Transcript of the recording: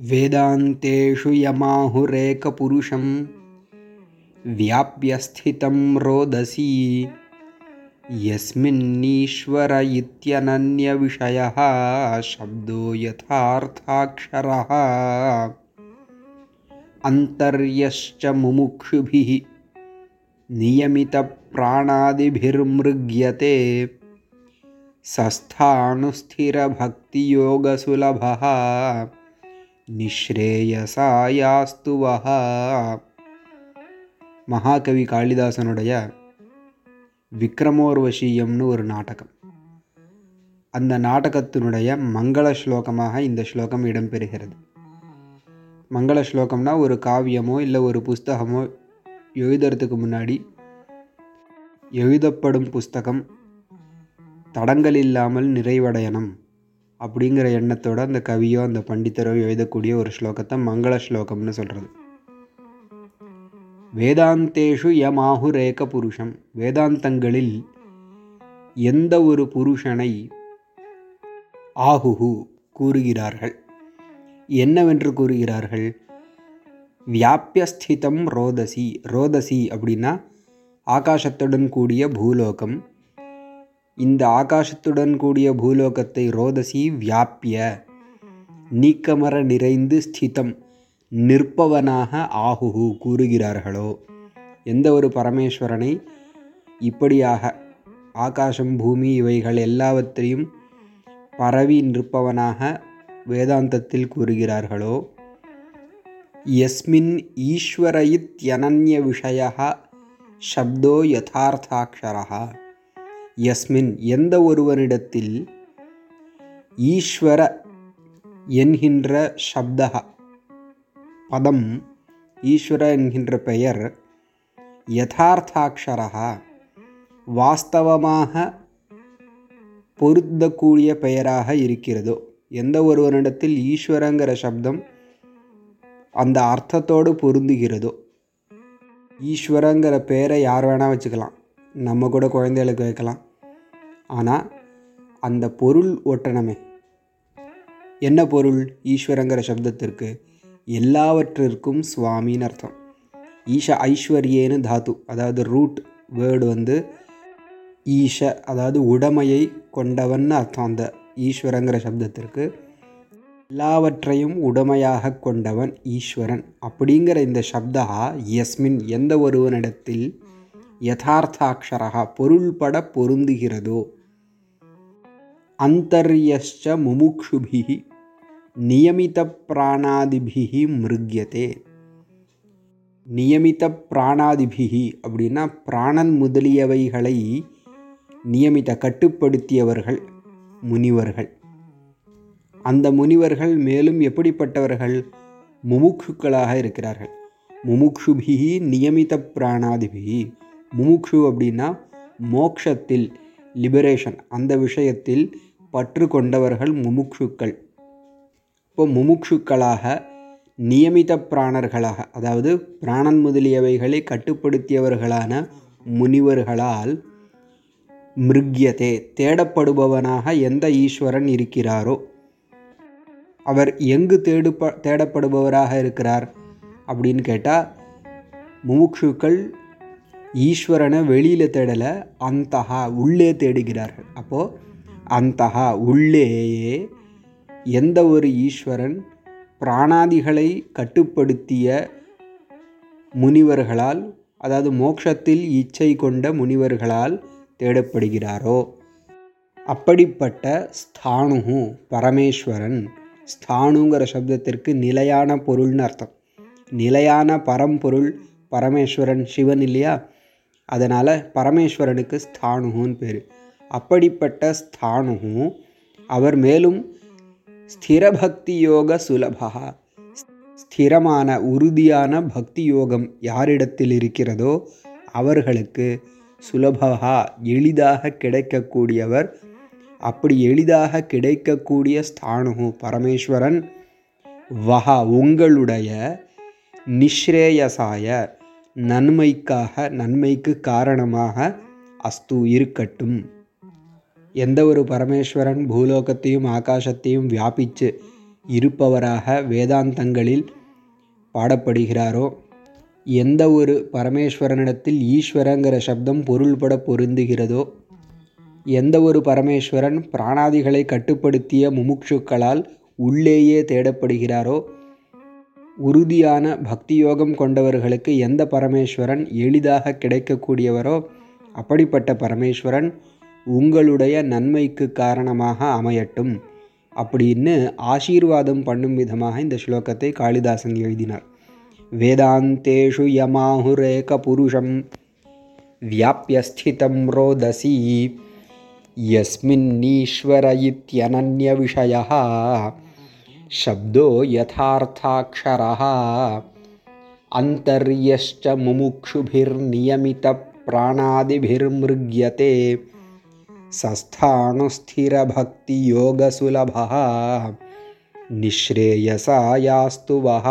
वेदान्तेषु यमाहुरेकपुरुषं व्याप्यस्थितं रोदसी। यस्मिन्नीश्वर इत्यनन्यविषयः शब्दो यथार्थाक्षरः। अन्तर्यश्च मुमुक्षुभिः नियमितप्राणादिभिर्मृग्यते। सस्थाणुस्थिरभक्तियोगसुलभः நிஸ்ரேயசாயாஸ்துவஹா மகாகவி காளிதாசனுடைய விக்ரமோர்வஷீயம்னு ஒரு நாடகம். அந்த நாடகத்தினுடைய மங்கள ஸ்லோகமாக இந்த ஸ்லோகம் இடம்பெறுகிறது. மங்கள ஸ்லோகம்னா ஒரு காவியமோ இல்லை ஒரு புஸ்தகமோ எழுதுறதுக்கு முன்னாடி எழுதப்படும் புஸ்தகம் தடங்கள் இல்லாமல் நிறைவடையணும். அப்படிங்கிற எண்ணத்தோட அந்த கவியோ அந்த பண்டித்தரோ எழுதக்கூடிய ஒரு ஸ்லோகத்தை மங்கள ஸ்லோகம்னு சொல்கிறது வேதாந்தேஷு யமாஹுரேக புருஷம் வேதாந்தங்களில் எந்த ஒரு புருஷனை ஆகுஹு கூறுகிறார்கள்? என்னவென்று கூறுகிறார்கள்? வியாபியஸ்திதம் ரோதசி. ரோதசி அப்படின்னா ஆகாசத்துடன் கூடிய பூலோகம். இந்த ஆகாசத்துடன் கூடிய பூலோகத்தை ரோதசி வியாப்பிய. நீக்கமர நிறைந்து ஸ்திதம் நிற்பவனாக ஆகுகு கூறுகிறார்களோ? எந்த ஒரு பரமேஸ்வரனை இப்படியாக ஆகாசம் பூமி இவைகள் எல்லாவற்றையும் பரவி நிற்பவனாக வேதாந்தத்தில் கூறுகிறார்களோ? எஸ்மின் ஈஸ்வர இத்யனன்ய விஷய சப்தோ யதார்த்தாட்சரா யஸ்மின் எந்த ஒருவனிடத்தில் ஈஸ்வர என்கின்ற சப்தகா பதம் ஈஸ்வர என்கின்ற பெயர் யதார்த்தாட்சரா வாஸ்தவமாக பொருந்தக்கூடிய பெயராக இருக்கிறதோ எந்த ஒருவனிடத்தில் ஈஸ்வரங்கிற சப்தம் அந்த அர்த்தத்தோடு பொருந்துகிறதோ ஈஸ்வரங்கிற பெயரை யார் வேணால் வச்சுக்கலாம். நம்ம கூட குழந்தைகளுக்கு வைக்கலாம். ஆனால் அந்த பொருள் ஒட்டணமே. என்ன பொருள்? ஈஸ்வரங்கிற சப்தத்திற்கு எல்லாவற்றிற்கும் சுவாமின்னு அர்த்தம். ஈஷ ஐஸ்வர்யேன்னு தாத்து அதாவது ரூட் வேர்டு வந்து ஈஷ அதாவது உடமையை கொண்டவன் அர்த்தம் அந்த ஈஸ்வரங்கிற சப்தத்திற்கு. எல்லாவற்றையும் உடமையாக கொண்டவன் ஈஸ்வரன். அப்படிங்கிற இந்த சப்தா எஸ்மின் எந்த ஒருவனிடத்தில் யதார்த்தாட்சரா பொருள்பட பொருந்துகிறதோ? அந்தர்யச்ச முமுக்ஷுபிஹி நியமித பிராணாதிபிஹி மிருக்யதே. நியமித பிராணாதிபிஹி அப்படின்னா பிராணன் முதலியவைகளை நியமித கட்டுப்படுத்தியவர்கள் முனிவர்கள். அந்த முனிவர்கள் மேலும் எப்படிப்பட்டவர்கள்? முமுக்ஷுக்களாக இருக்கிறார்கள். முமுக்ஷுபிஹி நியமித பிராணாதிபிஹி முமுக்ஷு அப்படின்னா மோக்ஷத்தில் லிபரேஷன் அந்த விஷயத்தில் பற்று கொண்டவர்கள் முமுக்ஷுக்கள். இப்போ முமுக்ஷுக்களாக நியமித பிராணர்களாக அதாவது பிராணன் முதலியவைகளை கட்டுப்படுத்தியவர்களான முனிவர்களால் மிருக்யதே தேடப்படுபவனாக எந்த ஈஸ்வரன் இருக்கிறாரோ அவர் எங்கு தேடுப தேடப்படுபவராக இருக்கிறார் அப்படின்னு கேட்டால் முமுக்ஷுக்கள் ஈஸ்வரனை வெளியில் தேடலை அந்தஹா உள்ளே தேடுகிறார்கள். அப்போது அந்தஹா உள்ளேயே எந்த ஒரு ஈஸ்வரன் பிராணாதிகளை கட்டுப்படுத்திய முனிவர்களால் அதாவது மோட்சத்தில் இச்சை கொண்ட முனிவர்களால் தேடப்படுகிறாரோ? அப்படிப்பட்ட ஸ்தானு பரமேஸ்வரன் ஸ்தானுங்கிற சப்தத்திற்கு நிலையான பொருள்னு அர்த்தம். நிலையான பரம்பொருள் பரமேஸ்வரன் சிவன் இல்லையா? அதனால் பரமேஸ்வரனுக்கு ஸ்தானுகுன்னு பேர். அப்படிப்பட்ட ஸ்தானு அவர் மேலும் ஸ்திரபக்தி யோக சுலபா. ஸ்திரமான உறுதியான பக்தி யோகம் யாரிடத்தில் இருக்கிறதோ அவர்களுக்கு சுலபகா எளிதாக கிடைக்கக்கூடியவர். அப்படி எளிதாக கிடைக்கக்கூடிய ஸ்தானு பரமேஸ்வரன். வஹா உங்களுடைய நிஸ்ரேயசாய நன்மைக்காக நன்மைக்கு காரணமாக அஸ்து இருக்கட்டும். எந்த ஒரு பரமேஸ்வரன் பூலோகத்தையும் ஆகாசத்தையும் வியாபித்து இருப்பவராக வேதாந்தங்களில் பாடப்படுகிறாரோ எந்த ஒரு பரமேஸ்வரனிடத்தில் ஈஸ்வரங்கிற சப்தம் பொருள்பட பொருந்துகிறதோ எந்த ஒரு பரமேஸ்வரன் பிராணாதிகளை கட்டுப்படுத்திய முமுட்சுக்களால் உள்ளேயே தேடப்படுகிறாரோ உறுதியான பக்தியோகம் கொண்டவர்களுக்கு எந்த பரமேஸ்வரன் எளிதாக கிடைக்கக்கூடியவரோ அப்படிப்பட்ட பரமேஸ்வரன் உங்களுடைய நன்மைக்கு காரணமாக அமையட்டும். அப்படின்னு ஆசீர்வாதம் பண்ணும் விதமாக இந்த ஸ்லோகத்தை காளிதாசன் எழுதினார். வேதாந்தேஷு யமாஹுரேக புருஷம் வியாபியஸ்திதம் ரோதசி யஸ்மின்னீஸ்வர இத்தியனன்ய விஷயா शब्दो यथार्थाक्षरः। अन्तर्यश्च मुमुक्षुभिर्नियमितप्राणादिभिर्मृग्यते। सस्थाणुस्थिरभक्तियोगसुलभः निःश्रेयसा यास्तु वः